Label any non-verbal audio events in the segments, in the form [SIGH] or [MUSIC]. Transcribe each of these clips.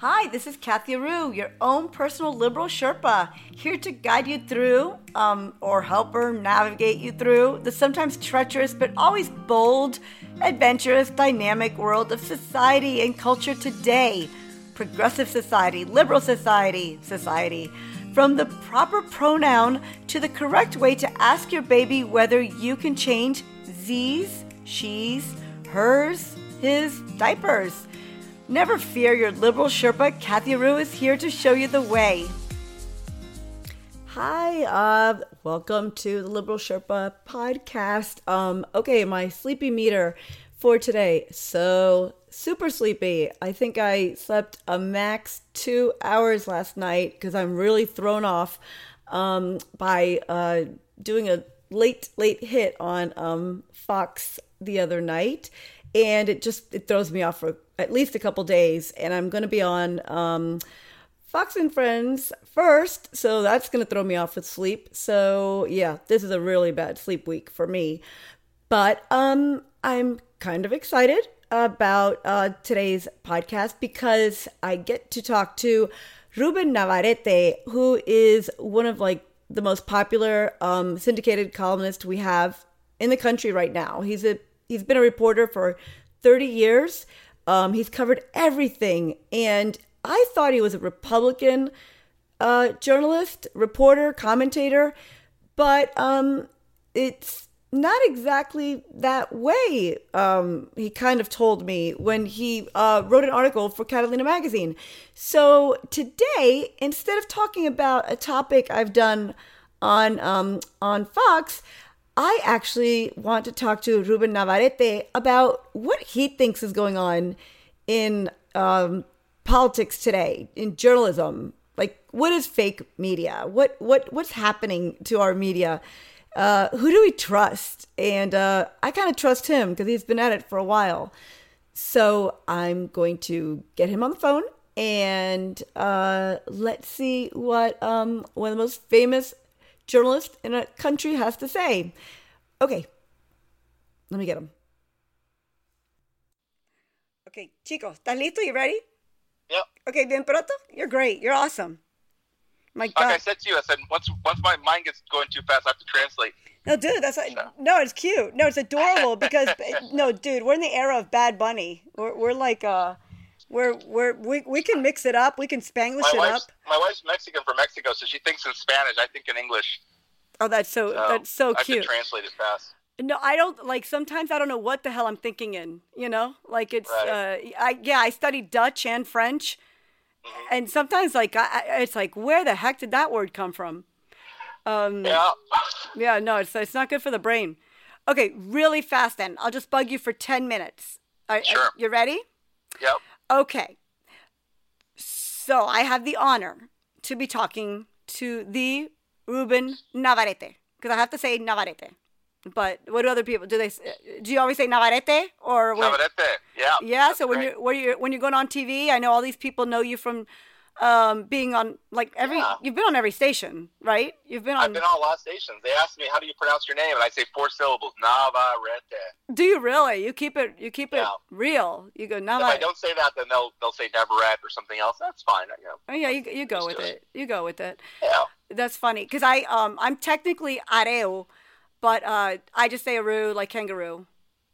Hi, this is Kathy Areu, your own personal liberal Sherpa, here to guide you through, um, or help her navigate you through, the sometimes treacherous but always bold, adventurous, dynamic world of society and culture today. Progressive society, liberal society, society. From the proper pronoun to the correct way to ask your baby whether you can change Z's, she's, hers, his diapers. Never fear, your liberal Sherpa, Kathy Areu, is here to show you the way. Hi, uh, welcome to the Liberal Sherpa podcast. Um, okay, my sleepy meter for today. So super sleepy. I think I slept a max two hours last night because I'm really thrown off um, by uh, doing a late late hit on um, Fox the other night, and it just it throws me off for at least a couple days, and I'm going to be on um, Fox and Friends first, so that's going to throw me off with sleep. So yeah, this is a really bad sleep week for me, but um, I'm kind of excited about uh, today's podcast because I get to talk to Ruben Navarrete, who is one of like the most popular um, syndicated columnist we have in the country right now. He's a he's been a reporter for 30 years. Um, he's covered everything, and I thought he was a Republican uh, journalist, reporter, commentator, but um, it's not exactly that way. Um, he kind of told me when he uh, wrote an article for Catalina magazine. So today, instead of talking about a topic I've done on um, on Fox, I actually want to talk to Ruben Navarrete about what he thinks is going on in um, politics today, in journalism. Like, what is fake media? What what what's happening to our media? Uh, who do we trust? And uh, I kind of trust him because he's been at it for a while. So I'm going to get him on the phone and uh, let's see what um, one of the most famous journalist in a country has to say. Okay, let me get him. Okay, Chico, ¿estás listo? You ready? Yep. Okay, bien pronto? You're great. You're awesome. My God. Like I said to you, I said once once my mind gets going too fast, I have to translate. No, dude, that's like, no, it's cute. No, it's adorable because [LAUGHS] no, dude, we're in the era of Bad Bunny. We're we're like uh we're we're we, we can mix it up. We can Spanglish My it up. my wife's Mexican from Mexico, so she thinks in Spanish. I think in English. Oh, that's so So that's so I have cute. to translate it fast. No, I don't like. Sometimes I don't know what the hell I'm thinking in. You know, like it's. Right. Uh, I yeah, I studied Dutch and French, Mm-hmm. and sometimes like I, I- it's like where the heck did that word come from? Um, Yeah. yeah, no, it's it's not good for the brain. Okay, really fast then. I'll just bug you for ten minutes. Are, are- Sure. you ready? Yep. Okay. So I have the honor to be talking to the Ruben Navarrete because I have to say Navarrete. But what do other people do? They do you always say Navarrete or when, Navarrete. Yeah. yeah? So when great. you're when you're when you're going on TV, I know all these people know you from um, being on like every. Yeah. You've been on every station, right? You've been on. I've been on a lot of stations. They ask me how do you pronounce your name, and I say four syllables. Navarrete. do you really? You keep it. You keep it real. You go If I don't say that, then they'll they'll say Navarrete or something else. That's fine. You know. Oh, yeah, you you go with do it. You go with it. Yeah. That's funny because I um I'm technically areo, but uh I just say aru like kangaroo.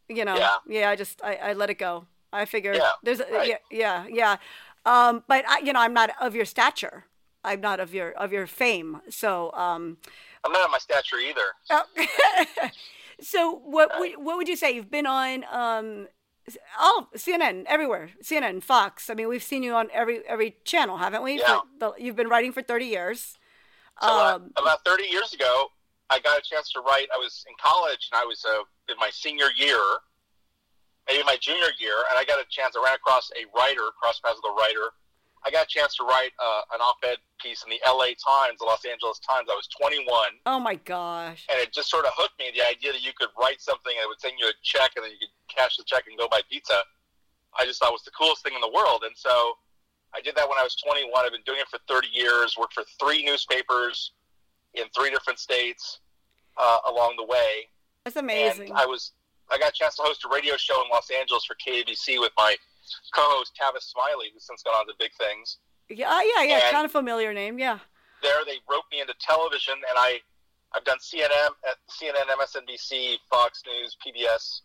You know. Yeah. I just I, I let it go. I figure Yeah, there's a, right. yeah yeah yeah. Um, but I, you know I'm not of your stature. I'm not of your of your fame. So um, I'm not of my stature either. oh. [LAUGHS] so what would what would you say? You've been on um. Oh, CNN everywhere. CNN, Fox. I mean, we've seen you on every every channel, haven't we? Yeah. The, you've been writing for thirty years. So Um, about 30 years ago, I got a chance to write. I was in college and I was uh, in my senior year, maybe my junior year, and I got a chance. I ran across a writer, cross paths with a writer. I got a chance to write uh, an op-ed piece in the L.A. Times, the Los Angeles Times. I was 21, Oh my gosh. and it just sort of hooked me. The idea that you could write something and it would send you a check, and then you could cash the check and go buy pizza. I just thought was the coolest thing in the world, and so I did that when I was 21. I've been doing it for 30 years. Worked for three newspapers in three different states uh, along the way. That's amazing. And I was I got a chance to host a radio show in Los Angeles for KABC with my co-host Tavis Smiley, who's since gone on to big things. Yeah, uh, yeah, yeah. And- Kind of familiar name. Yeah. There, they wrote me into television, and I, I've done CNN, at CNN, MSNBC, Fox News, PBS,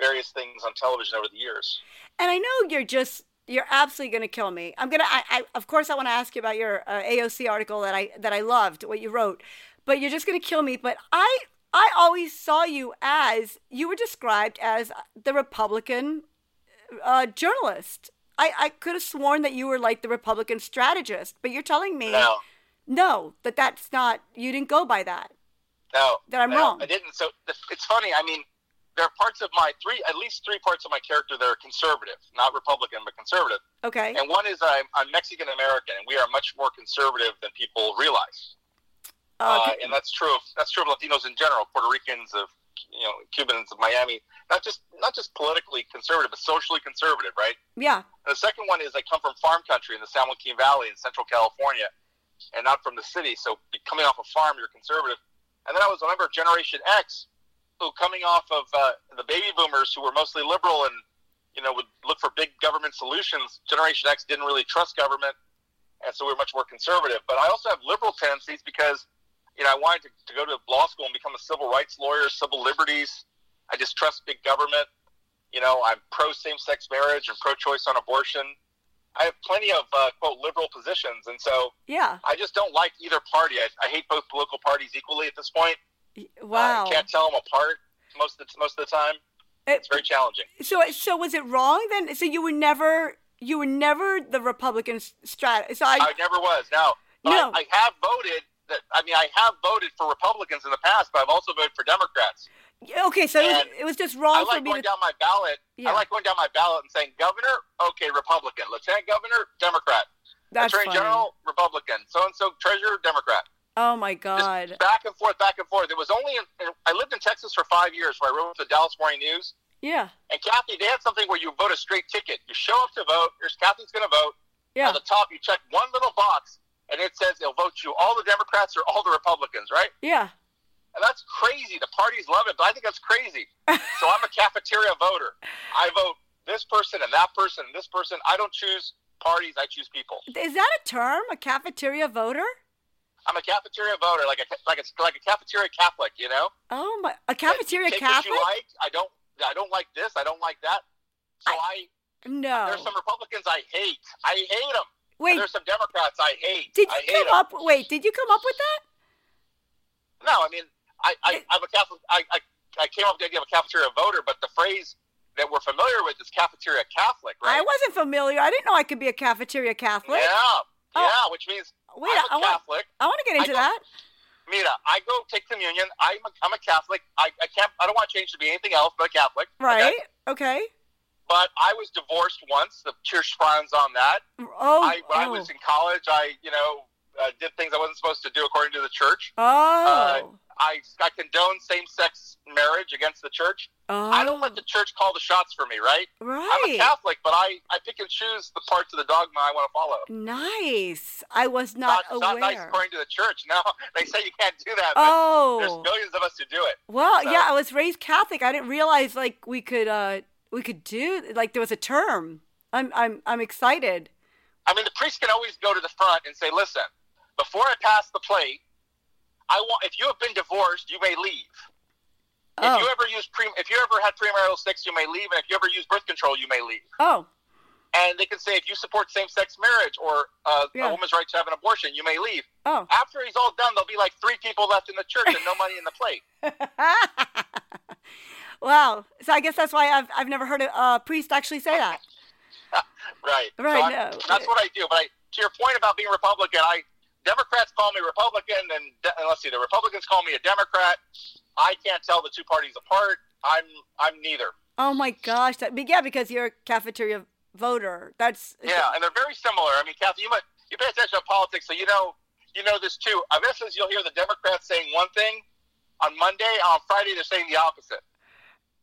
various things on television over the years. And I know you're just you're absolutely going to kill me. I'm gonna. I, I of course I want to ask you about your uh, AOC article that I that I loved what you wrote, but you're just going to kill me. But I I always saw you as you were described as the Republican uh, journalist. I I could have sworn that you were like the Republican strategist, but you're telling me No, no that that's not. You didn't go by that. no, That I'm no, wrong. I didn't. So it's funny. I mean, there are parts of my three, at least three parts of my character that are conservative, not Republican, but conservative. Okay. And one is I'm, I'm Mexican American, and we are much more conservative than people realize. Uh, and that's true. Of, that's true of Latinos in general, Puerto Ricans, of you know, Cubans of Miami. Not just not just politically conservative, but socially conservative, right? yeah. And the second one is I come from farm country in the San Joaquin Valley in Central California, and not from the city. So coming off a farm, you're conservative. And then I was a member of Generation X, who coming off of uh, the baby boomers who were mostly liberal and you know would look for big government solutions. Generation X didn't really trust government, and so we were much more conservative. But I also have liberal tendencies because you know I wanted to, to go to law school and become a civil rights lawyer, civil liberties. I distrust big government. You know, I'm pro same-sex marriage and pro-choice on abortion. I have plenty of uh, quote liberal positions, and so Yeah. I just don't like either party. I, I hate both political parties equally at this point. Wow. Uh, can't tell them apart most of the, most of the time. It- It's very challenging. So, so was it wrong then? So you were never, you were never the Republican strat. So I, I never was. Now, No. I, I have voted. That I mean, I have voted for Republicans in the past, but I've also voted for Democrats. okay. So it was, and it was just I wrong for me going to. down my ballot. Yeah. I like going down my ballot and saying, Governor, okay, Republican. Lieutenant Governor, Democrat. That's Attorney funny. General, Republican. So and so, Treasurer, Democrat. Oh my Just God. back and forth, back and forth. It was only in, I lived in Texas for five years, where I wrote for the Dallas Morning News. Yeah. And Kathy, they had something where you vote a straight ticket. You show up to vote. Here's Kathy's going to vote. Yeah. At the top, you check one little box, and it says they'll vote you all the Democrats or all the Republicans, right? Yeah. And that's crazy. The parties love it, but I think that's crazy. [LAUGHS] so I'm a cafeteria voter. I vote this person and that person and this person. I don't choose parties. I choose people. Is that a term? A cafeteria voter? I'm a cafeteria voter, like a like a like a cafeteria Catholic. You know, Oh my! A cafeteria Take Catholic? What you like. I don't. I don't like this. I don't like that. So I, No. there's some Republicans I hate. I hate them. Wait. there's some Democrats I hate. Did you hate come up? Wait. Did you come up with that? No, I mean, I, I, I'm a Catholic. I, I, I came up with the idea of a cafeteria voter, but the phrase that we're familiar with is cafeteria Catholic, right? I wasn't familiar. I didn't know I could be a cafeteria Catholic. Yeah, Oh. yeah, which means Wait, I'm a I want. Catholic. I want to get into I that. Mira, I go take communion. I'm a, I'm a Catholic. I, I can't. I don't want to change to be anything else but a Catholic. okay? Right. Okay. But I was divorced once. The church frowns on that. Oh. I, when I oh. was in college, I you know uh, did things I wasn't supposed to do according to the church. oh. I I condone same-sex marriage against the church. oh. I don't let the church call the shots for me, right? Right. I'm a Catholic, but I, I pick and choose the parts of the dogma I want to follow. Nice. I was not, Not, not aware. nice according to the church. No, [LAUGHS] they say you can't do that, but there's oh. millions of us who do it. Well, So- yeah, I was raised Catholic. I didn't realize like we could uh we could do like there was a term. I'm I'm I'm excited. I mean, the priest can always go to the front and say, "Listen, before I pass the plate, I want. If you have been divorced, you may leave. If Oh. you ever use pre, if you ever had premarital sex, you may leave, and if you ever use birth control, you may leave." Oh. And they can say, if you support same-sex marriage or uh, Yeah. a woman's right to have an abortion, you may leave. Oh. After he's all done, there'll be like three people left in the church and no money in the plate. [LAUGHS] wow. So I guess that's why I've I've never heard a uh, priest actually say that. [LAUGHS] Right. So Right, I- no. That's what I do. But I, to your point about being Republican, I Democrats call me Republican, and, de- and let's see, the Republicans call me a Democrat. I can't tell the two parties apart. I'm I'm neither. Oh my gosh. That yeah, because you're a cafeteria voter. That's Yeah, and they're very similar. I mean, Kathy, you might you pay attention to politics, so you know you know this too. I guess as you'll hear the Democrats saying one thing on Monday, on Friday they're saying the opposite.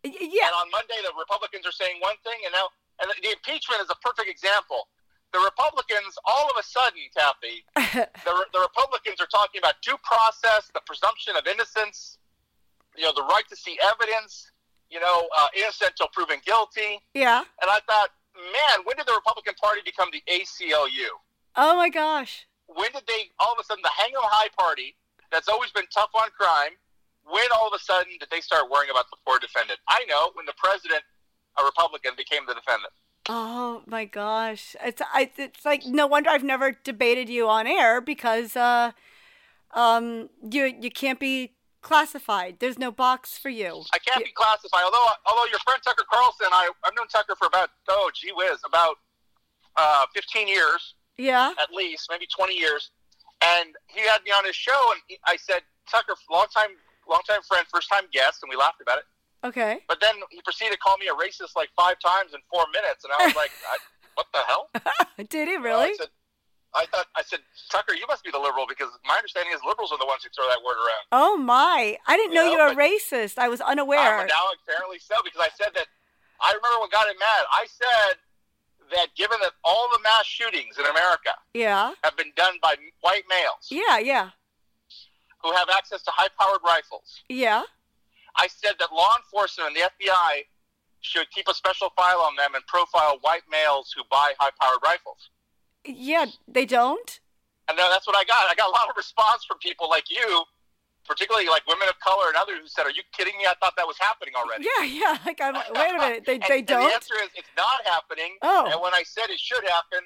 Yeah. And on Monday, the Republicans are saying one thing, and now and the impeachment is a perfect example. The Republicans, all of a sudden, Kathy, [LAUGHS] the, the Republicans are talking about due process, the presumption of innocence, you know, the right to see evidence, you know, uh, innocent till proven guilty. yeah. And I thought, man, when did the Republican Party become the ACLU? Oh my gosh. When did they all of a sudden the hang hang 'em high party that's always been tough on crime? When all of a sudden did they start worrying about the poor defendant? I know when the president, a Republican, became the defendant. Oh my gosh. It's I it's like no wonder I've never debated you on air because uh um you you can't be classified. There's no box for you. I can't be classified. Although although your friend Tucker Carlson, I I've known Tucker for about oh gee whiz about uh, 15 years Yeah. at least, maybe 20 years, and he had me on his show, and he, I said Tucker, long time long time friend, first time guest, and we laughed about it. Okay. But then he proceeded to call me a racist like five times in four minutes, and I was like, [LAUGHS] I, "What the hell?" [LAUGHS] Did he really? said, I thought I said, Tucker, you must be the liberal because my understanding is liberals are the ones who throw that word around. Oh my. I didn't know You you were a racist. I was unaware. Um, now apparently so because I said that. I remember what got him mad. I said that given that all the mass shootings in America yeah. have been done by white males Yeah, yeah. Who have access to high-powered rifles, Yeah. I said that law enforcement and the FBI should keep a special file on them and profile white males who buy high-powered rifles. Yeah, they don't? And that's what I got. I got a lot of response from people like you, particularly like women of color and others who said, "Are you kidding me? I thought that was happening already." Yeah, yeah. Like I'm wait a minute. [LAUGHS] They And- they don't? The answer is it's not happening. Oh. And when I said it should happen,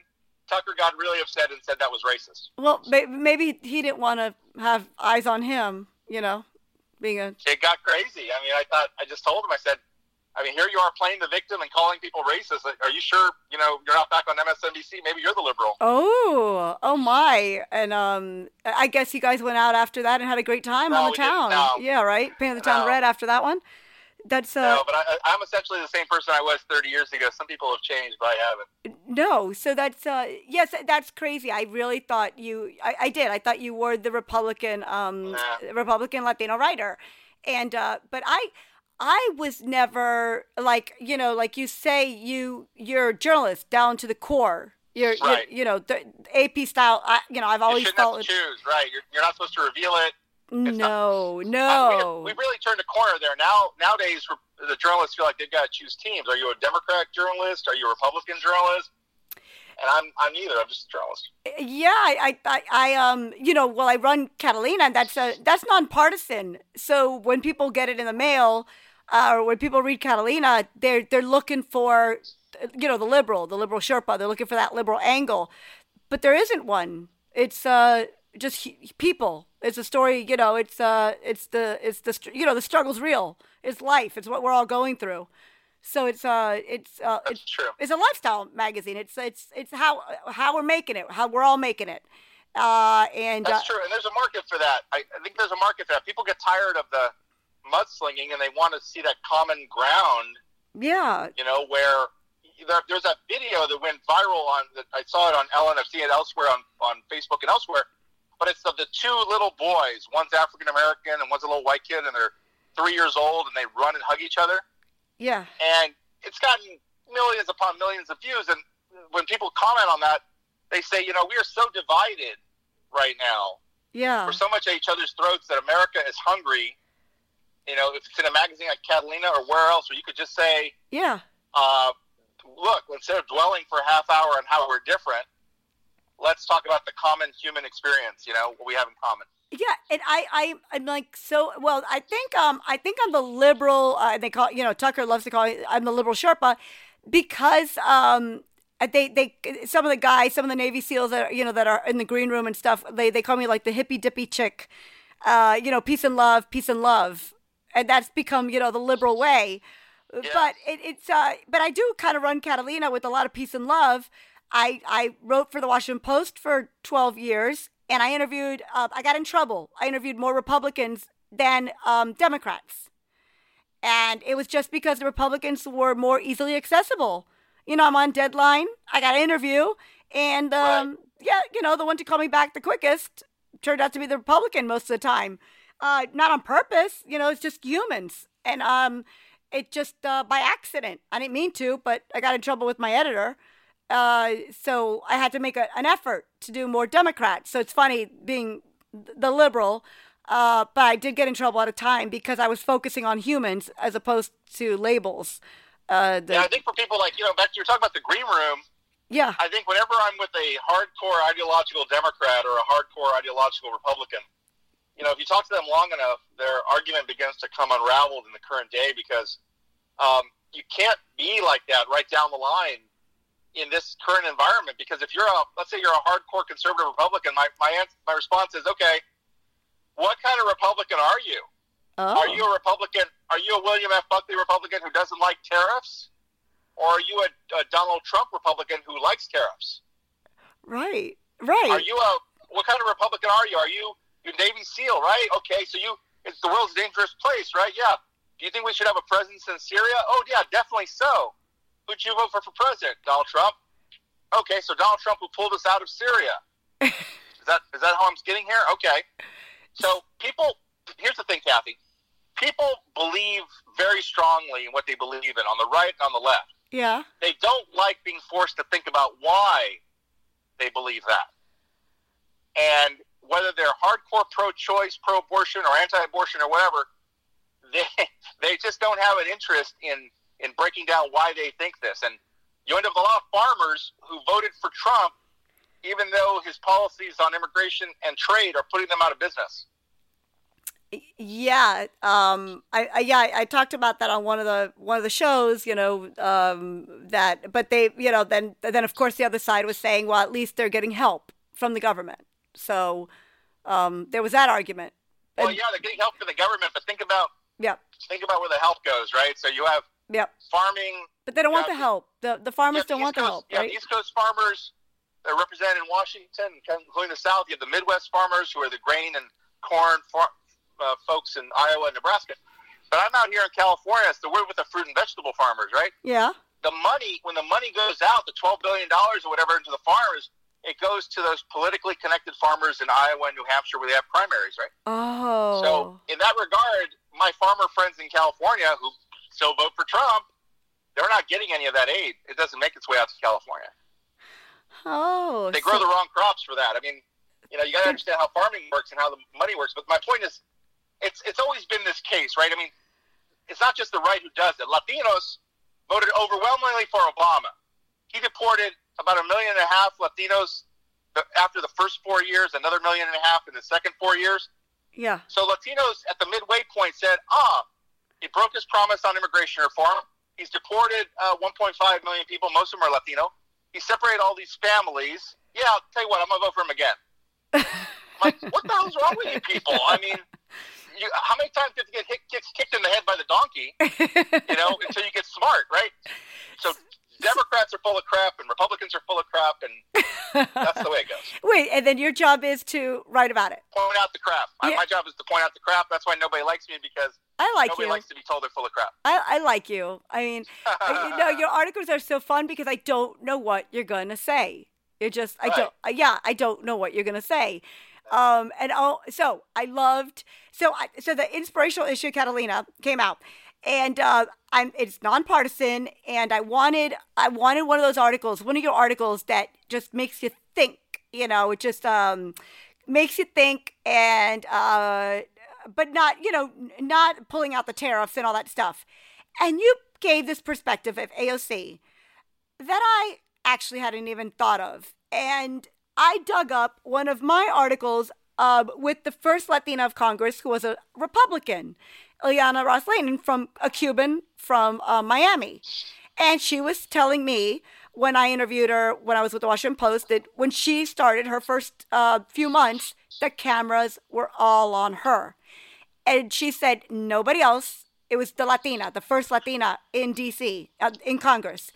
Tucker got really upset and said that was racist. Well, maybe he didn't want to have eyes on him, you know, being a It got crazy. I mean, I thought I just told him. I said, I mean, here you are playing the victim and calling people racist. Are you sure? You know, you're not back on MSNBC. Maybe you're the liberal. Oh, oh my. And um I guess you guys went out after that and had a great time No, on the town. No. Yeah, right? Painted the town No. red after that one. That's uh no, but I, I'm essentially the same person I was 30 years ago. Some people have changed, but I haven't. no. So that's uh yes, that's crazy. I really thought you I, I did. I thought you were the Republican um Nah. Republican Latino writer. And uh but I I was never like, you know, like you say you you're a journalist down to the core. You're, Right. you you know, the AP style. I, you know, I've always felt choose, right? You're, you're not supposed to reveal it. No, [LAUGHS] no. we, we really turned a corner there. Now, nowadays, the journalists feel like they've got to choose teams. Are you a Democrat journalist? Are you a Republican journalist? And I'm, I'm neither. I'm just a journalist. Yeah, I, I, I, um, you know, well, I run Catalina, and that's a, that's nonpartisan. So when people get it in the mail, uh, or when people read Catalina, they're they're looking for, you know, the liberal, the liberal Sherpa. They're looking for that liberal angle, but there isn't one. It's uh, just hu- people. It's a story. You know, it's uh, it's the it's the you know the struggle's real. It's life. It's what we're all going through. So it's uh, it's uh, That's it's true. it's a lifestyle magazine. It's it's it's how how we're making it, how we're all making it. Uh, and uh, That's true. And there's a market for that. I, I think there's a market for that. People get tired of the mudslinging and they want to see that common ground, yeah, you know, where there, there's that video that went viral on, that I saw it on MSNBC and elsewhere on, on Facebook and elsewhere. But it's of the two little boys. One's African American and one's a little white kid, and they're three years old, and they run and hug each other. yeah, and it's gotten millions upon millions of views. And when people comment on that, they say, you know, we are so divided right now. yeah, We're so much at each other's throats that America is hungry. You know, if it's in a magazine like Catalina or where else, or you could just say, yeah, uh, look, instead of dwelling for a half hour on how we're different, let's talk about the common human experience, you know, what we have in common. yeah. And I, I, I'm like so. Well, I think um, I think I'm the liberal. Uh, they call you know Tucker loves to call me. I'm the liberal Sherpa because um. They, they, some of the guys, some of the Navy SEALs that are, you know that are in the green room and stuff. They, they call me like the hippy dippy chick, uh, you know, peace and love, peace and love, and that's become you know the liberal way. Yeah. But it, it's uh, but I do kind of run Catalina with a lot of peace and love. I I wrote for the Washington Post for 12 years, and I interviewed. Uh, I got in trouble. I interviewed more Republicans than um, Democrats, and it was just because the Republicans were more easily accessible. You know, I'm on deadline. I got an interview, and um, yeah, you know, the one to call me back the quickest turned out to be the Republican most of the time. Uh, not on purpose, you know, it's just humans, and um, it just uh, by accident. I didn't mean to, but I got in trouble with my editor. Uh, so I had to make a, an effort to do more Democrats. So it's funny being the liberal, uh, but I did get in trouble at a time because I was focusing on humans as opposed to labels. Uh, the, yeah, I think for people like you know, back to you were talking about the green room. yeah, I think whenever I'm with a hardcore ideological Democrat or a hardcore ideological Republican, you know, if you talk to them long enough, their argument begins to come unraveled in the current day because um, you can't be like that right down the line in this current environment. Because if you're a, let's say you're a hardcore conservative Republican, my my answer, my response is, okay, what kind of Republican are you? oh, Are you a Republican? Are you a William F. Buckley Republican who doesn't like tariffs? Or are you a, a Donald Trump Republican who likes tariffs? right, right. Are you a what kind of Republican are you? Are you you Navy SEAL, right? Okay, so you it's the world's dangerous place, right? Yeah. Do you think we should have a presence in Syria? Oh yeah, definitely so. Who'd you vote for for president? Donald Trump. Okay, so Donald Trump who pulled us out of Syria. [LAUGHS] is that is that how I'm getting here? Okay. So people here's the thing, Kathy. People believe very strongly in what they believe in on the right and on the left yeah, they don't like being forced to think about why they believe that. And whether they're hardcore pro-choice, pro-abortion, or anti-abortion, or whatever, [LAUGHS] they they just don't have an interest in in breaking down why they think this. And you end up with a lot of farmers who voted for Trump, even though his policies on immigration and trade are putting them out of business. yeah. Um, I, I yeah, I, talked about that on one of the one of the shows. You know, um, that, but they, you know, then then of course the other side was saying, well, at least they're getting help from the government. So um, there was that argument. Well, And- yeah, they're getting help from the government, but think about yeah, think about where the help goes, right? So you have yeah. farming But they don't want Yeah, the the- help. The the farmers Yeah, don't the want East the help, yeah, right? the East Coast farmers are represented in Washington, including the South. You have the Midwest farmers, who are the grain and corn far, uh, folks in Iowa and Nebraska. But I'm out here in California, so we're with the fruit and vegetable farmers, right? Yeah. The money, when the money goes out, the $12 billion or whatever into the farmers, it goes to those politically connected farmers in Iowa and New Hampshire where they have primaries, right? Oh. So, in that regard, my farmer friends in California who still vote for Trump, they're not getting any of that aid. It doesn't make its way out to California. oh. They so- grow the wrong crops for that. I mean, you know, you got to understand how farming works and how the money works. But my point is, it's it's always been this case, right? I mean, it's not just the right who does it. Latinos voted overwhelmingly for Obama. He deported about a million and a half Latinos after the first four years, another million and a half in the second four years. yeah. So Latinos at the midway point said, ah, he broke his promise on immigration reform. He's deported uh, 1.5 million people. Most of them are Latino. He separated all these families. Yeah, I'll tell you what, I'm going to vote for him again. Like, what the hell's wrong with you people? I mean, you, how many times do you get hit, kicked in the head by the donkey, you know, until you get smart, right? So Democrats are full of crap and Republicans are full of crap, and that's the way it goes. [LAUGHS] Wait, and then your job is to write about it. Point out the crap. My, Yeah. my job is to point out the crap. That's why nobody likes me because I like nobody you. likes to be told they're full of crap. I, I like you. I mean, you know, your [LAUGHS] articles are so fun because I don't know what you're going to say. You're just, I Right. don't, uh, yeah, I don't know what you're going to say. Um, and oh, so I loved, so I, so the inspirational issue Catalina came out, and uh, I'm it's nonpartisan, and I wanted I wanted one of those articles, one of your articles that just makes you think. You know, it just um, makes you think, and uh, but not you know not pulling out the tariffs and all that stuff. And you gave this perspective of AOC that I actually hadn't even thought of. And I dug up one of my articles uh, with the first Latina of Congress who was a Republican, Ileana Ros-Lehtinen, from a Cuban from uh, Miami. And she was telling me when I interviewed her when I was with the Washington Post that when she started her first uh, few months, the cameras were all on her. And she said nobody else. It was the Latina, the first Latina in D.C. Uh, in Congress,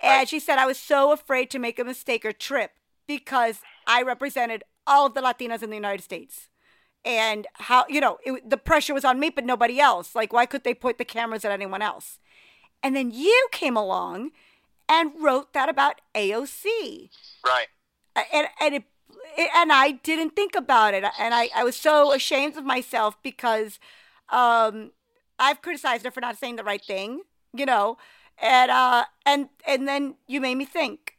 and she said I was so afraid to make a mistake or trip because I represented all of the Latinas in the United States, and how you know it, the pressure was on me, but nobody else. Like why could they point the cameras at anyone else? And then you came along and wrote that about AOC Right. and and it, it- and I didn't think about it, and I, I was so ashamed of myself because um, I've criticized her for not saying the right thing, you know, and uh, and and then you made me think.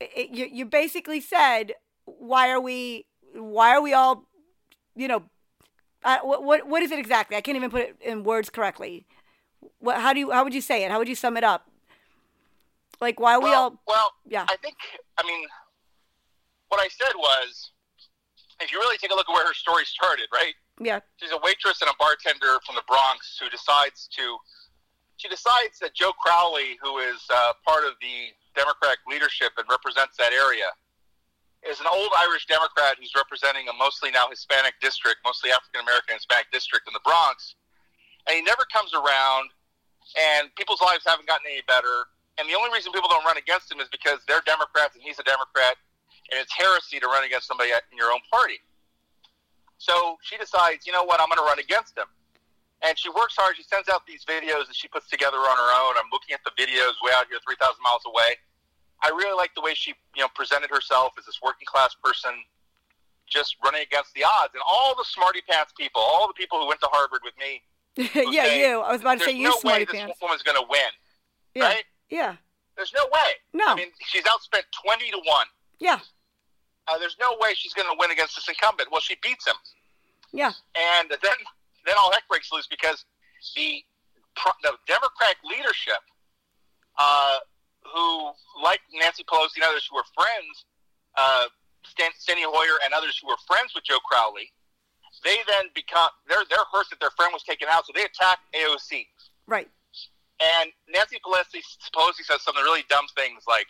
It, you you basically said, why are we why are we all, you know, uh, what what what is it exactly? I can't even put it in words correctly. What how do you how would you say it? How would you sum it up? Like, why are we all? well, Yeah. I think, I mean, what I said was, if you really take a look at where her story started, right? Yeah. She's a waitress and a bartender from the Bronx who decides to, she decides that Joe Crowley, who is uh, part of the Democratic leadership and represents that area, is an old Irish Democrat who's representing a mostly now Hispanic district, mostly African American Hispanic district in the Bronx. And he never comes around, and people's lives haven't gotten any better. And the only reason people don't run against him is because they're Democrats and he's a Democrat, and it's heresy to run against somebody in your own party. So she decides, you know what, I'm going to run against him. And she works hard. She sends out these videos that she puts together on her own. I'm looking at the videos way out here, 3,000 miles away. I really like the way she, you know, presented herself as this working class person, just running against the odds. And all the smarty pants people, all the people who went to Harvard with me, [LAUGHS] yeah, say, you. I was about to say you, no way smarty this woman's going to win, Yeah. right? Yeah. There's no way. No. I mean, she's outspent 20 to 1. Yeah. Uh, there's no way she's going to win against this incumbent. Well, she beats him. Yeah. And then, then all heck breaks loose because the the Democratic leadership, uh, who like Nancy Pelosi and others who were friends, uh, Stan, Steny Hoyer and others who were friends with Joe Crowley, they then become they're they're hurt that their friend was taken out, so they attack AOC. Right. And Nancy Pelosi, Pelosi says some of the really dumb things like,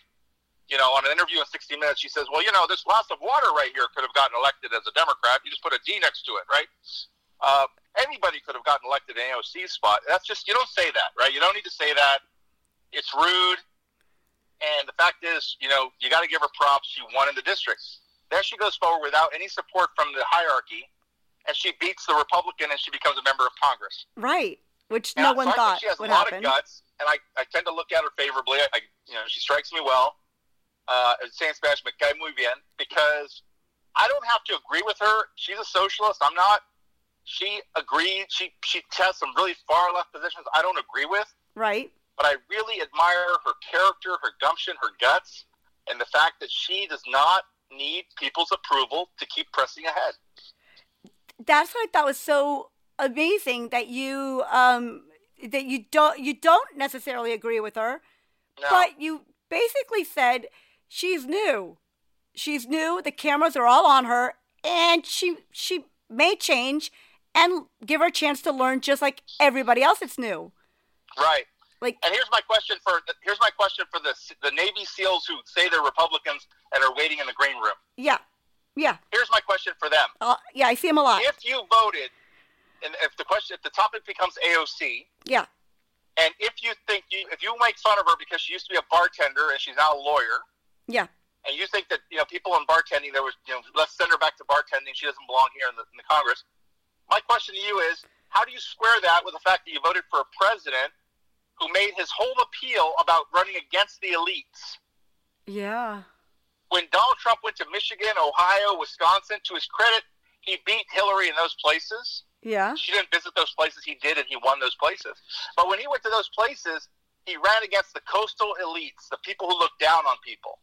you know, on an interview in 60 Minutes, she says, well, you know, this glass of water right here could have gotten elected as a Democrat. You just put a D next to it, right? Uh, anybody could have gotten elected in AOC's spot. That's just, you don't say that, right? You don't need to say that. It's rude. And the fact is, you know, you got to give her props. She won in the district. Then she goes forward without any support from the hierarchy, and she beats the Republican, and she becomes a member of Congress. Right. Which And no I- one so thought she has would a lot happen. of guts, and I, I tend to look at her favorably. I, I you know, she strikes me well. Uh, saying in Spanish, me cae muy bien, because I don't have to agree with her. She's a socialist. I'm not. She agreed. She she has some really far left positions I don't agree with, Right. But I really admire her character, her gumption, her guts, and the fact that she does not need people's approval to keep pressing ahead. That's what I thought was so amazing that you um that you don't you don't necessarily agree with her, No. but you basically said she's new. She's new. The cameras are all on her, and she she may change and give her a chance to learn just like everybody else that's new. Right. Like And here's my question for here's my question for the the Navy SEALs who say they're Republicans and are waiting in the green room. yeah, yeah, Here's my question for them: uh, yeah. I see him a lot. If you voted, and if the question, if the topic becomes AOC, Yeah, and if you think you if you make fun of her because she used to be a bartender and she's now a lawyer, yeah, and you think that you know people in bartending there was you know let's send her back to bartending, she doesn't belong here in the, in the Congress. My question to you is: How do you square that with the fact that you voted for a president who made his whole appeal about running against the elites? yeah, when Donald Trump went to Michigan, Ohio, Wisconsin, to his credit, he beat Hillary in those places. yeah. She didn't visit those places. He did, and he won those places. But when he went to those places, he ran against the coastal elites, the people who look down on people.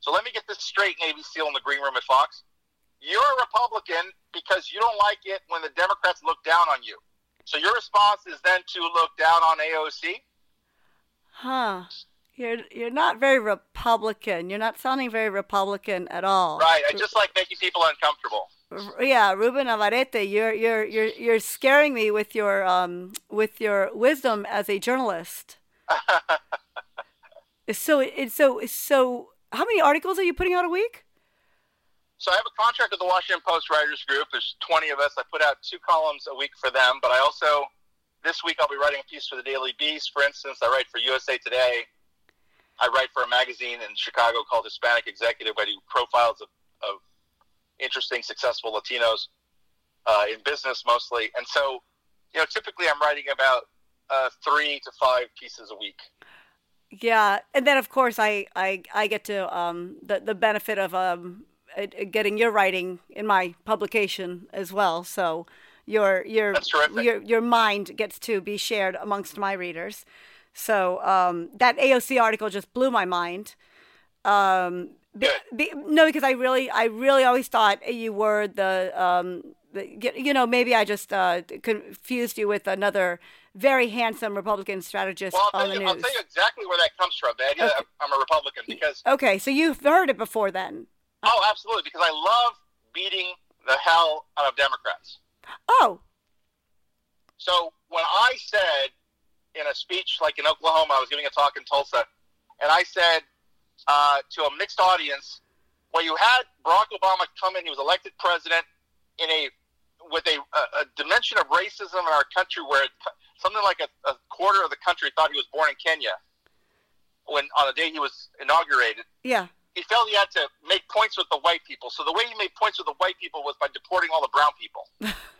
So let me get this straight, Navy SEAL in the green room at Fox. You're a Republican because you don't like it when the Democrats look down on you. So your response is then to look down on AOC? Huh. You're you're not very Republican. You're not sounding very Republican at all. Right. I just like making people uncomfortable. Yeah, Ruben Navarrete, you're you're you're you're scaring me with your um with your wisdom as a journalist. [LAUGHS] so it's so so how many articles are you putting out a week? So I have a contract with the Washington Post Writers Group. There's 20 of us. I put out two columns a week for them, but I also this week I'll be writing a piece for the Daily Beast. For instance, I write for USA Today. I write for a magazine in Chicago called Hispanic Executive. I do profiles of, of interesting, successful Latinos uh, in business mostly. And so, you know, typically I'm writing about uh, three to five pieces a week. Yeah, and then of course I I, I get to um the the benefit of um uh, getting your writing in my publication as well. So your your your your mind gets to be shared amongst my readers. So um, that AOC article just blew my mind. Um, be, be, no, because I really I really always thought you were the um, you know, maybe I just uh, confused you with another very handsome Republican strategist well, on the you, news. I'll tell you exactly where that comes from, okay. I'm a Republican because. Okay, so you've heard it before then. Oh, absolutely, because I love beating the hell out of Democrats. Oh. So when I said in a speech, like in Oklahoma, I was giving a talk in Tulsa, and I said uh, to a mixed audience, well, you had Barack Obama come in, he was elected president in a with a, a, dimension of racism in our country where it, something like a, a quarter of the country thought he was born in Kenya when on the day he was inaugurated. Yeah. He felt he had to make points with the white people. So the way he made points with the white people was by deporting all the brown people. [LAUGHS]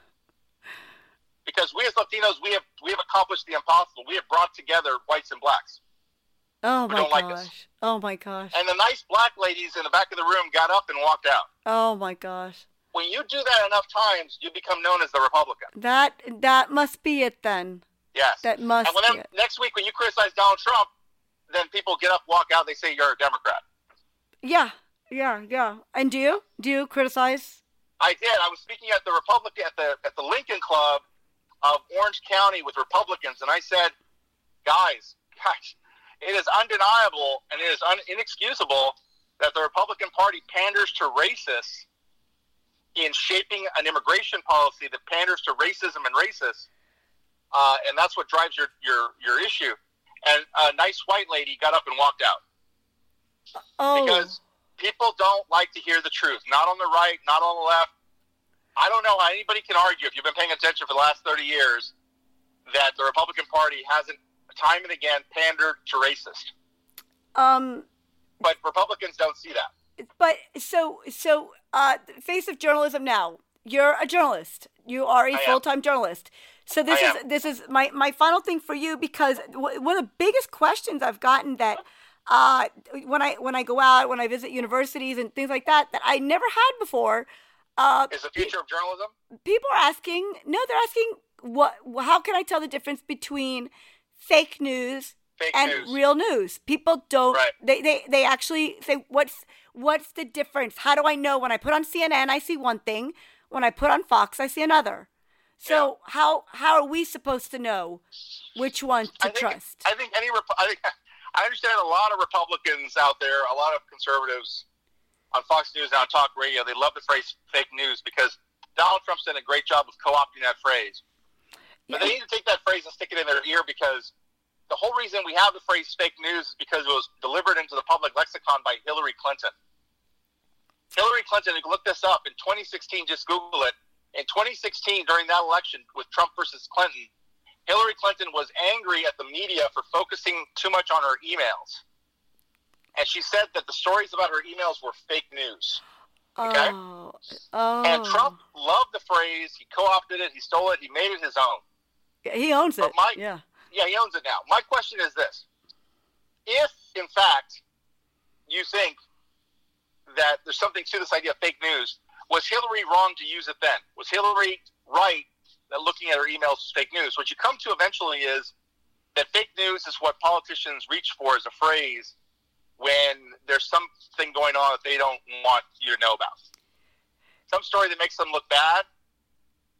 because we as Latinos, we have we have accomplished the impossible. We have brought together whites and blacks. Oh my gosh! Like oh my gosh! And the nice black ladies in the back of the room got up and walked out. Oh my gosh! When you do that enough times, you become known as the Republican. That that must be it then. Yes. That must. And when next week when you criticize Donald Trump, then people get up, walk out, they say you're a Democrat. Yeah, yeah, yeah. And do you do you criticize? I did. I was speaking at the Republican at the at the Lincoln Club of Orange County with Republicans, and I said, guys, guys, it is undeniable and it is un- inexcusable that the Republican Party panders to racists in shaping an immigration policy that panders to racism and racists, uh, and that's what drives your, your, your issue. And a nice white lady got up and walked out. Oh. Because people don't like to hear the truth. Not on the right, not on the left. I don't know how anybody can argue, if you've been paying attention for the last 30 years, that the Republican Party hasn't time and again pandered to racist. Um, but Republicans don't see that. But so so uh, face of journalism now. You're a journalist. You are a full time journalist. So this is this is my my final thing for you because one of the biggest questions I've gotten that uh, when I when I go out when I visit universities and things like that that I never had before. Uh, is the future of journalism? People are asking. No, they're asking what. How can I tell the difference between fake news fake and news. real news. People don't right. they, they they actually say what's what's the difference? How do I know when I put on CNN I see one thing, when I put on Fox I see another. So yeah. how how are we supposed to know which one to I think, trust? I think any I think [LAUGHS] I understand a lot of Republicans out there, a lot of conservatives on Fox News and on talk radio, they love the phrase fake news because Donald Trump's done a great job of co-opting that phrase. But yeah. they need to take that phrase and stick it in their ear because the whole reason we have the phrase fake news is because it was delivered into the public lexicon by Hillary Clinton. Hillary Clinton, you can look this up in 2016, just Google it. In 2016, during that election with Trump versus Clinton, Hillary Clinton was angry at the media for focusing too much on her emails. And she said that the stories about her emails were fake news. Okay? Oh. oh. And Trump loved the phrase. He co opted it. He stole it. He made it his own. He owns it. My, yeah. Yeah, he owns it now. My question is this: If, in fact, you think that there's something to this idea of fake news, was Hillary wrong to use it then? Was Hillary right that looking at her emails was fake news? What you come to eventually is that fake news is what politicians reach for as a phrase when there's something going on that they don't want you to know about. Some story that makes them look bad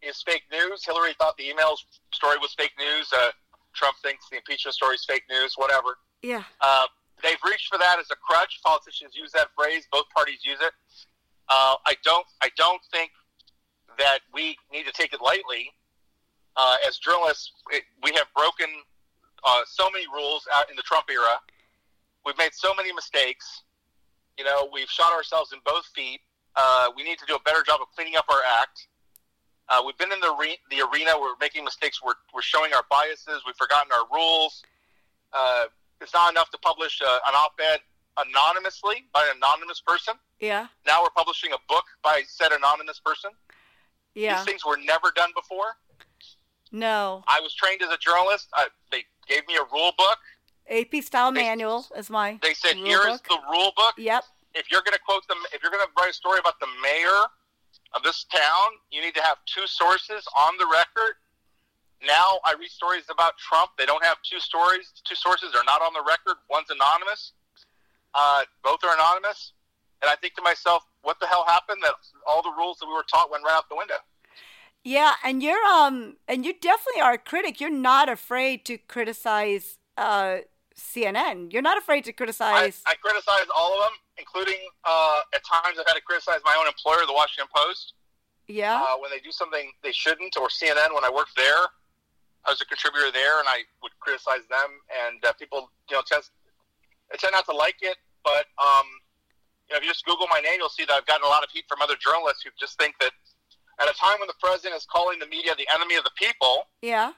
is fake news. Hillary thought the emails story was fake news. Uh, Trump thinks the impeachment story is fake news. Whatever. Yeah. Uh, they've reached for that as a crutch. Politicians use that phrase. Both parties use it. Uh, I don't. I don't think that we need to take it lightly. Uh, as journalists, it, we have broken uh, so many rules out in the Trump era. We've made so many mistakes. You know, we've shot ourselves in both feet. Uh, we need to do a better job of cleaning up our act. Uh, we've been in the, re- the arena. We're making mistakes. We're, we're showing our biases. We've forgotten our rules. Uh, it's not enough to publish uh, an op-ed anonymously by an anonymous person. Yeah. Now we're publishing a book by said anonymous person. Yeah. These things were never done before. No. I was trained as a journalist. I, they gave me a rule book. AP style they, manual is my. They said, "Here is the rule book. Yep. If you're going to quote them, if you're going to write a story about the mayor of this town, you need to have two sources on the record. Now I read stories about Trump. They don't have two stories. Two sources are not on the record. One's anonymous. Uh, both are anonymous. And I think to myself, what the hell happened that all the rules that we were taught went right out the window? Yeah, and you're um and you definitely are a critic. You're not afraid to criticize uh CNN. You're not afraid to criticize. I, I criticize all of them, including uh, at times I've had to criticize my own employer, the Washington Post. Yeah. Uh, when they do something they shouldn't, or CNN when I worked there, I was a contributor there, and I would criticize them, and uh, people, you know, tend, they tend not to like it. But um, you know, if you just Google my name, you'll see that I've gotten a lot of heat from other journalists who just think that at a time when the president is calling the media the enemy of the people, yeah,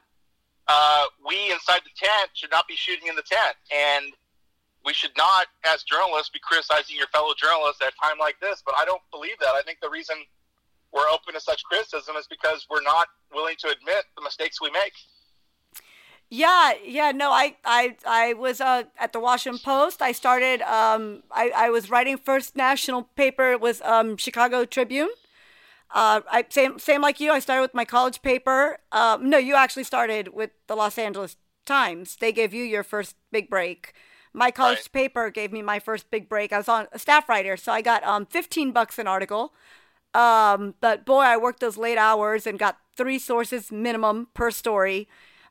uh, we inside the tent should not be shooting in the tent, and we should not, as journalists, be criticizing your fellow journalists at a time like this. But I don't believe that. I think the reason we're open to such criticism is because we're not willing to admit the mistakes we make. Yeah, yeah, no, I, I, I was uh, at the Washington Post. I started, um, I, I was writing first national paper. It was um, Chicago Tribune. Uh, I same, same like you. I started with my college paper. Um, no, you actually started with the Los Angeles Times. They gave you your first big break. My college Right. paper gave me my first big break. I was on a staff writer, so I got um, 15 bucks an article. Um, but boy, I worked those late hours and got three sources minimum per story.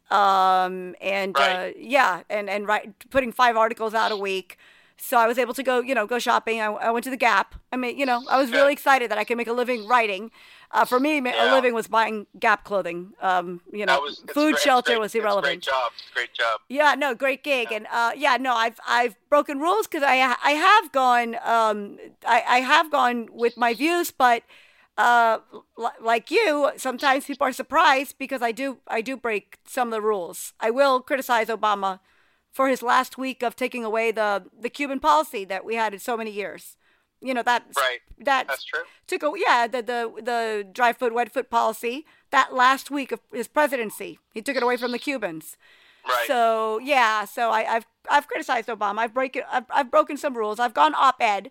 Um, and uh, yeah, and and write, putting five articles out a week. So I was able to go, you know, go shopping. I, I went to the Gap. I mean, you know, I was really excited that I could make a living writing. Uh, for me, ma- a living was buying Gap clothing. Um, you know, was food great- shelter great- was irrelevant. Great job. Great job. Yeah, no, great gig, and uh, yeah, no, I've I've broken rules because I I have gone um I I have gone with my views, but uh l- like you, sometimes people are surprised because I do I do break some of the rules. I will criticize Obama for his last week of taking away the the Cuban policy that we had in so many years. You know that Right. that That's true. took a yeah the the the dry foot wet foot policy that last week of his presidency. He took it away from the Cubans. Right. So yeah, so I, I've I've criticized Obama. I've break I've, I've broken some rules. I've gone op-ed,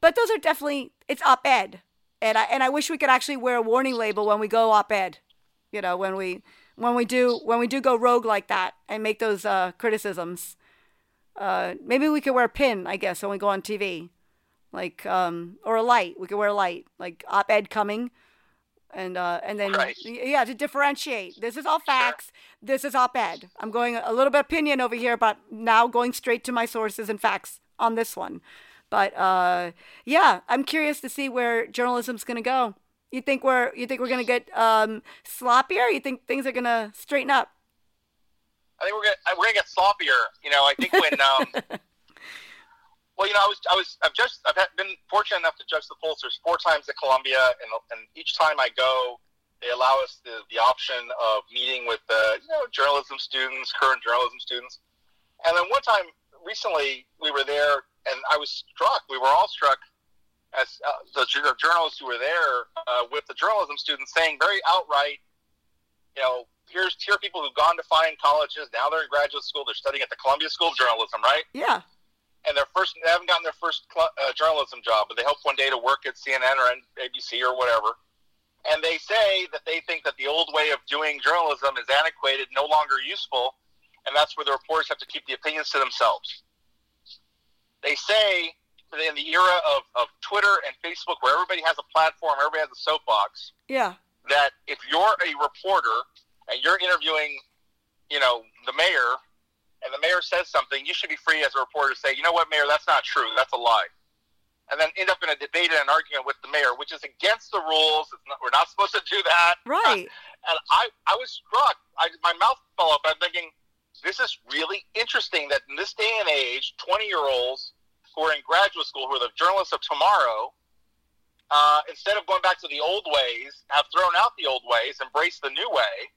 but those are definitely it's op-ed, and I and I wish we could actually wear a warning label when we go op-ed. You know, when we when we do when we do go rogue like that and make those uh, criticisms. Uh, maybe we could wear a pin, I guess, when we go on TV, like um, or a light. We could wear a light, like op-ed coming and uh, and then Right. yeah to differentiate this is all facts this is op-ed i'm going a little bit opinion over here but now going straight to my sources and facts on this one but uh, yeah i'm curious to see where journalism's going to go you think we're you think we're going to get um, sloppier you think things are going to straighten up I think we're gonna we're gonna get sloppier. You know, I think when [LAUGHS] um, well, you know, I was I was I've just I've had, been fortunate enough to judge the Pulitzers four times at Columbia, and and each time I go, they allow us the, the option of meeting with uh, you know journalism students, current journalism students, and then one time recently we were there, and I was struck. We were all struck as uh, the, the journalists who were there uh, with the journalism students saying very outright, you know, here's here are people who've gone to fine colleges. Now they're in graduate school. They're studying at the Columbia School of Journalism, right? yeah And their first, they haven't gotten their first cl- uh, journalism job, but they hope one day to work at CNN or ABC or whatever. And they say that they think that the old way of doing journalism is antiquated, no longer useful, and that's where the reporters have to keep the opinions to themselves. They say in the era of, of Twitter and Facebook, where everybody has a platform, everybody has a soapbox, yeah that if you're a reporter and you're interviewing, you know, the mayor, and the mayor says something, you should be free as a reporter to say, you know what, mayor, that's not true, that's a lie, and then end up in a debate and an argument with the mayor, which is against the rules. It's not, we're not supposed to do that. right [LAUGHS] And I, I was struck. I, my mouth fell open. I'm thinking, this is really interesting that in this day and age, 20 year olds who are in graduate school, who are the journalists of tomorrow, uh, instead of going back to the old ways, have thrown out the old ways, embraced the new way,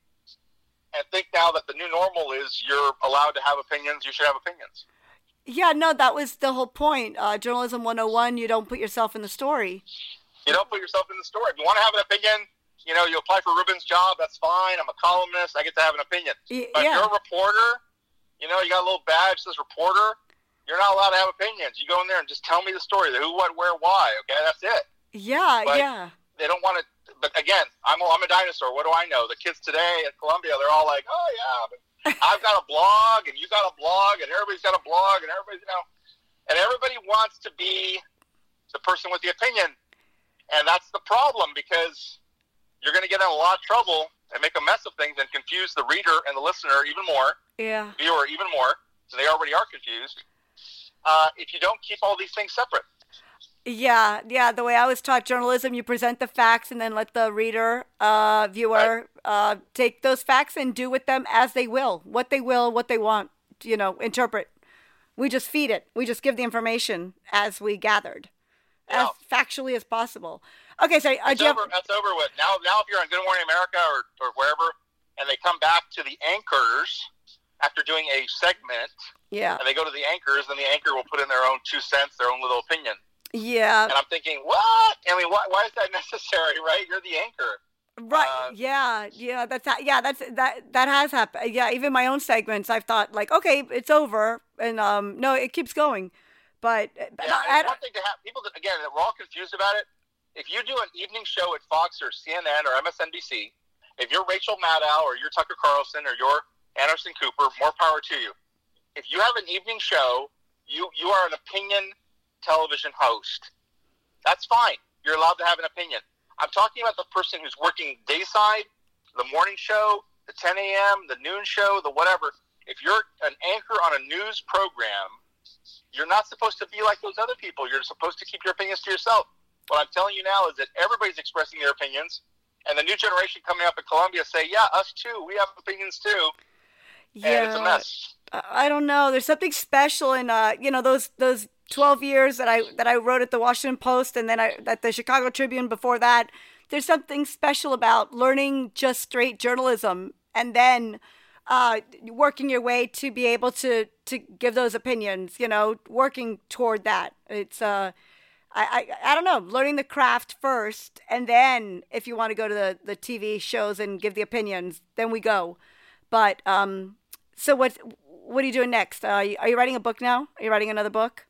and think now that the new normal is you're allowed to have opinions, you should have opinions. yeah no that was the whole point uh, journalism 101 you don't put yourself in the story You don't put yourself in the story. If you want to have an opinion, you know, you apply for Ruben's job, that's fine. I'm a columnist, I get to have an opinion. Y- But if you're a reporter, you know, you got a little badge that says reporter, you're not allowed to have opinions. You go in there and just tell me the story, the who, what, where, why. Okay, that's it. yeah But- yeah They don't want to. But again, I'm a, I'm a dinosaur. What do I know? The kids today at Columbia, they're all like, oh yeah, but [LAUGHS] I've got a blog, and you got a blog, and everybody's got a blog, and everybody's you know, and everybody wants to be the person with the opinion, and that's the problem because you're going to get in a lot of trouble and make a mess of things and confuse the reader and the listener even more, Yeah. viewer even more, so they already are confused. Uh, if you don't keep all these things separate, Yeah, yeah. The way I was taught journalism, you present the facts and then let the reader, uh, viewer, uh, take those facts and do with them as they will, what they will, what they want, you know, interpret. We just feed it. We just give the information as we gathered, as factually as possible. Okay, so uh, that's do you have, over. That's over with. Now, now, if you're on Good Morning America or, or wherever, and they come back to the anchors after doing a segment, yeah, and they go to the anchors, and the anchor will put in their own two cents, their own little opinion. yeah, And I'm thinking, what? I mean, why, why is that [LAUGHS] necessary, right? You're the anchor. right, uh, yeah, yeah. That's ha- yeah, that's that that has happened. Yeah, even my own segments, I've thought like, okay, it's over, and um, no, it keeps going. But, but Yeah, I, it's one thing to have people that again we're all confused about it. If you do an evening show at Fox or CNN or MSNBC, if you're Rachel Maddow or you're Tucker Carlson or you're Anderson Cooper, more power to you. If you have an evening show, you you are an opinion television host. That's fine. You're allowed to have an opinion. I'm talking about the person who's working dayside, the morning show, the 10 a.m., the noon show, the whatever. If you're an anchor on a news program, you're not supposed to be like those other people. You're supposed to keep your opinions to yourself. What I'm telling you now is that everybody's expressing their opinions, and the new generation coming up in Columbia say, "Yeah, us too. We have opinions too," and it's a mess. I don't know. There's something special in uh, you know, those those 12 years that I that I wrote at the Washington Post and then I at the Chicago Tribune before that. There's something special about learning just straight journalism and then uh, working your way to be able to to give those opinions. You know, working toward that. It's uh. I, I, I don't know, learning the craft first, and then if you want to go to the, the TV shows and give the opinions, then we go. But um, so what what are you doing next? Uh, are you- are you writing a book now? Are you writing another book?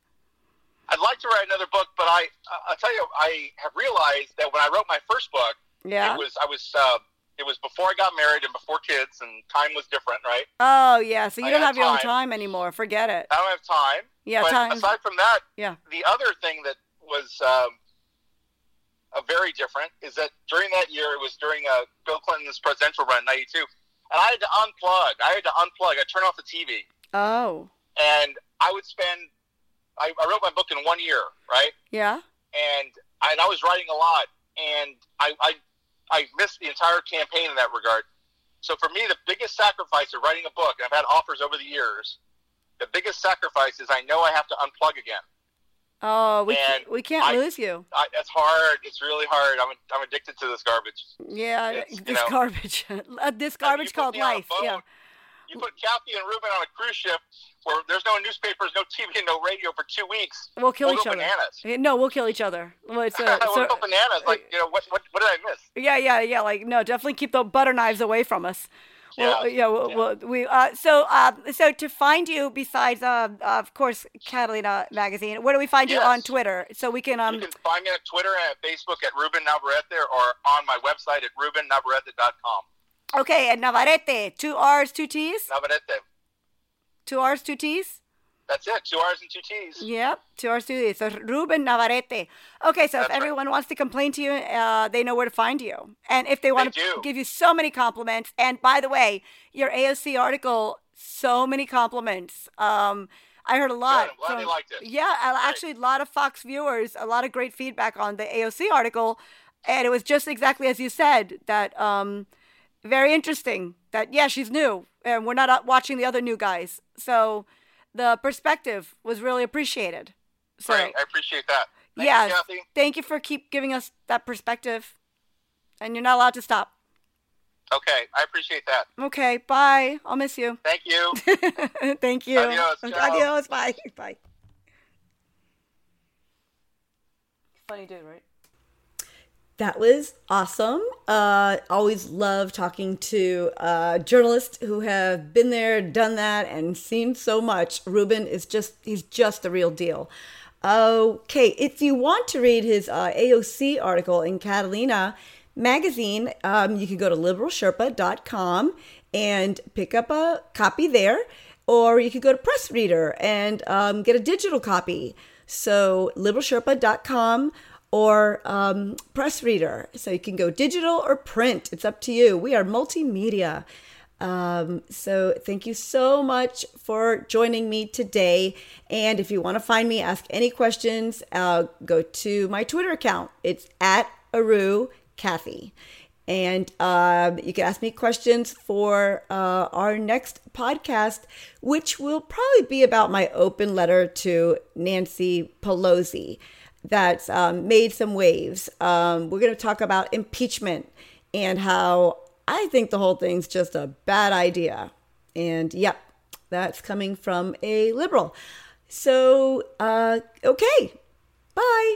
I'd like to write another book, but I I'll tell you, I have realized that when I wrote my first book, Yeah. it was I was uh, it was before I got married and before kids, and time was different, right? Oh yeah. So you I don't have your own time. time anymore. Forget it. I don't have time. Yeah. but Time. aside from that, Yeah. the other thing that was um, a very different is that during that year, it was during uh, Bill Clinton's presidential run, '92, and I had to unplug. I had to unplug. I turned off the TV, Oh. and I would spend. I, I wrote my book in one year, right? Yeah. And I, and I was writing a lot, and I, I I missed the entire campaign in that regard. So for me, the biggest sacrifice of writing a book, and I've had offers over the years, the biggest sacrifice is I know I have to unplug again. Oh, we can't, we can't I- lose you. I, it's hard. It's really hard. I'm I'm addicted to this garbage. Yeah. it's, you This know- garbage. [LAUGHS] Uh, this I mean, garbage called life. Yeah. You put Kathy and Ruben on a cruise ship where there's no newspapers, no TV, and no radio for two weeks. We'll kill we'll each other. bananas. Eh, No, we'll kill each other. Well, it's [LAUGHS] uh, we'll so- go bananas. Like you know what? What, what did I miss? Yeah, yeah, yeah. Like no, definitely keep the butter knives away from us. Well, Yeah, yeah, we'll, yeah. we'll, we uh, so uh, so to find you besides uh, of course Catalina magazine, where do we find you on Twitter so we can um you can find me on Twitter and at Facebook at Ruben Navarrete or on my website at rubennavarrete.com. okay and Navarrete two R's two T's Navarrete. two R's two T's That's it. Two R's and two T's. Yep, two R's two T's. So Ruben Navarrete. Okay, so if That's right. everyone wants to complain to you, uh, they know where to find you, and if they want to do. give you so many compliments. And by the way, your AOC article, so many compliments. Um, I heard a lot. I'm glad they liked it. Yeah, uh, actually, a lot of Fox viewers, a lot of great feedback on the AOC article, and it was just exactly as you said that. Um, very interesting. That yeah, she's new, and we're not watching the other new guys. So the perspective was really appreciated. So Great. I appreciate that. Thank yeah, you, Kathy. thank you for keep giving us that perspective. And you're not allowed to stop. Okay, I appreciate that. Okay, bye. I'll miss you. Thank you. [LAUGHS] Thank you. Adios. Adios. Bye. Bye. Funny dude, right? That was awesome. Uh, always love talking to uh, journalists who have been there, done that, and seen so much. Ruben is just—he's just the real deal. Okay, if you want to read his uh, AOC article in Catalina magazine, um, you can go to liberalsherpa.com and pick up a copy there, or you could go to Press Reader and um, get a digital copy. So liberalsherpa.com or um, press reader. So you can go digital or print. It's up to you. We are multimedia. Um, so thank you so much for joining me today. And if you want to find me, ask any questions, uh, go to my Twitter account. It's at Areu Kathy. And um, you can ask me questions for uh, our next podcast, which will probably be about my open letter to Nancy Pelosi that's um, made some waves. Um, we're going to talk about impeachment and how I think the whole thing's just a bad idea. And yep, that's coming from a liberal. So, uh, okay, bye.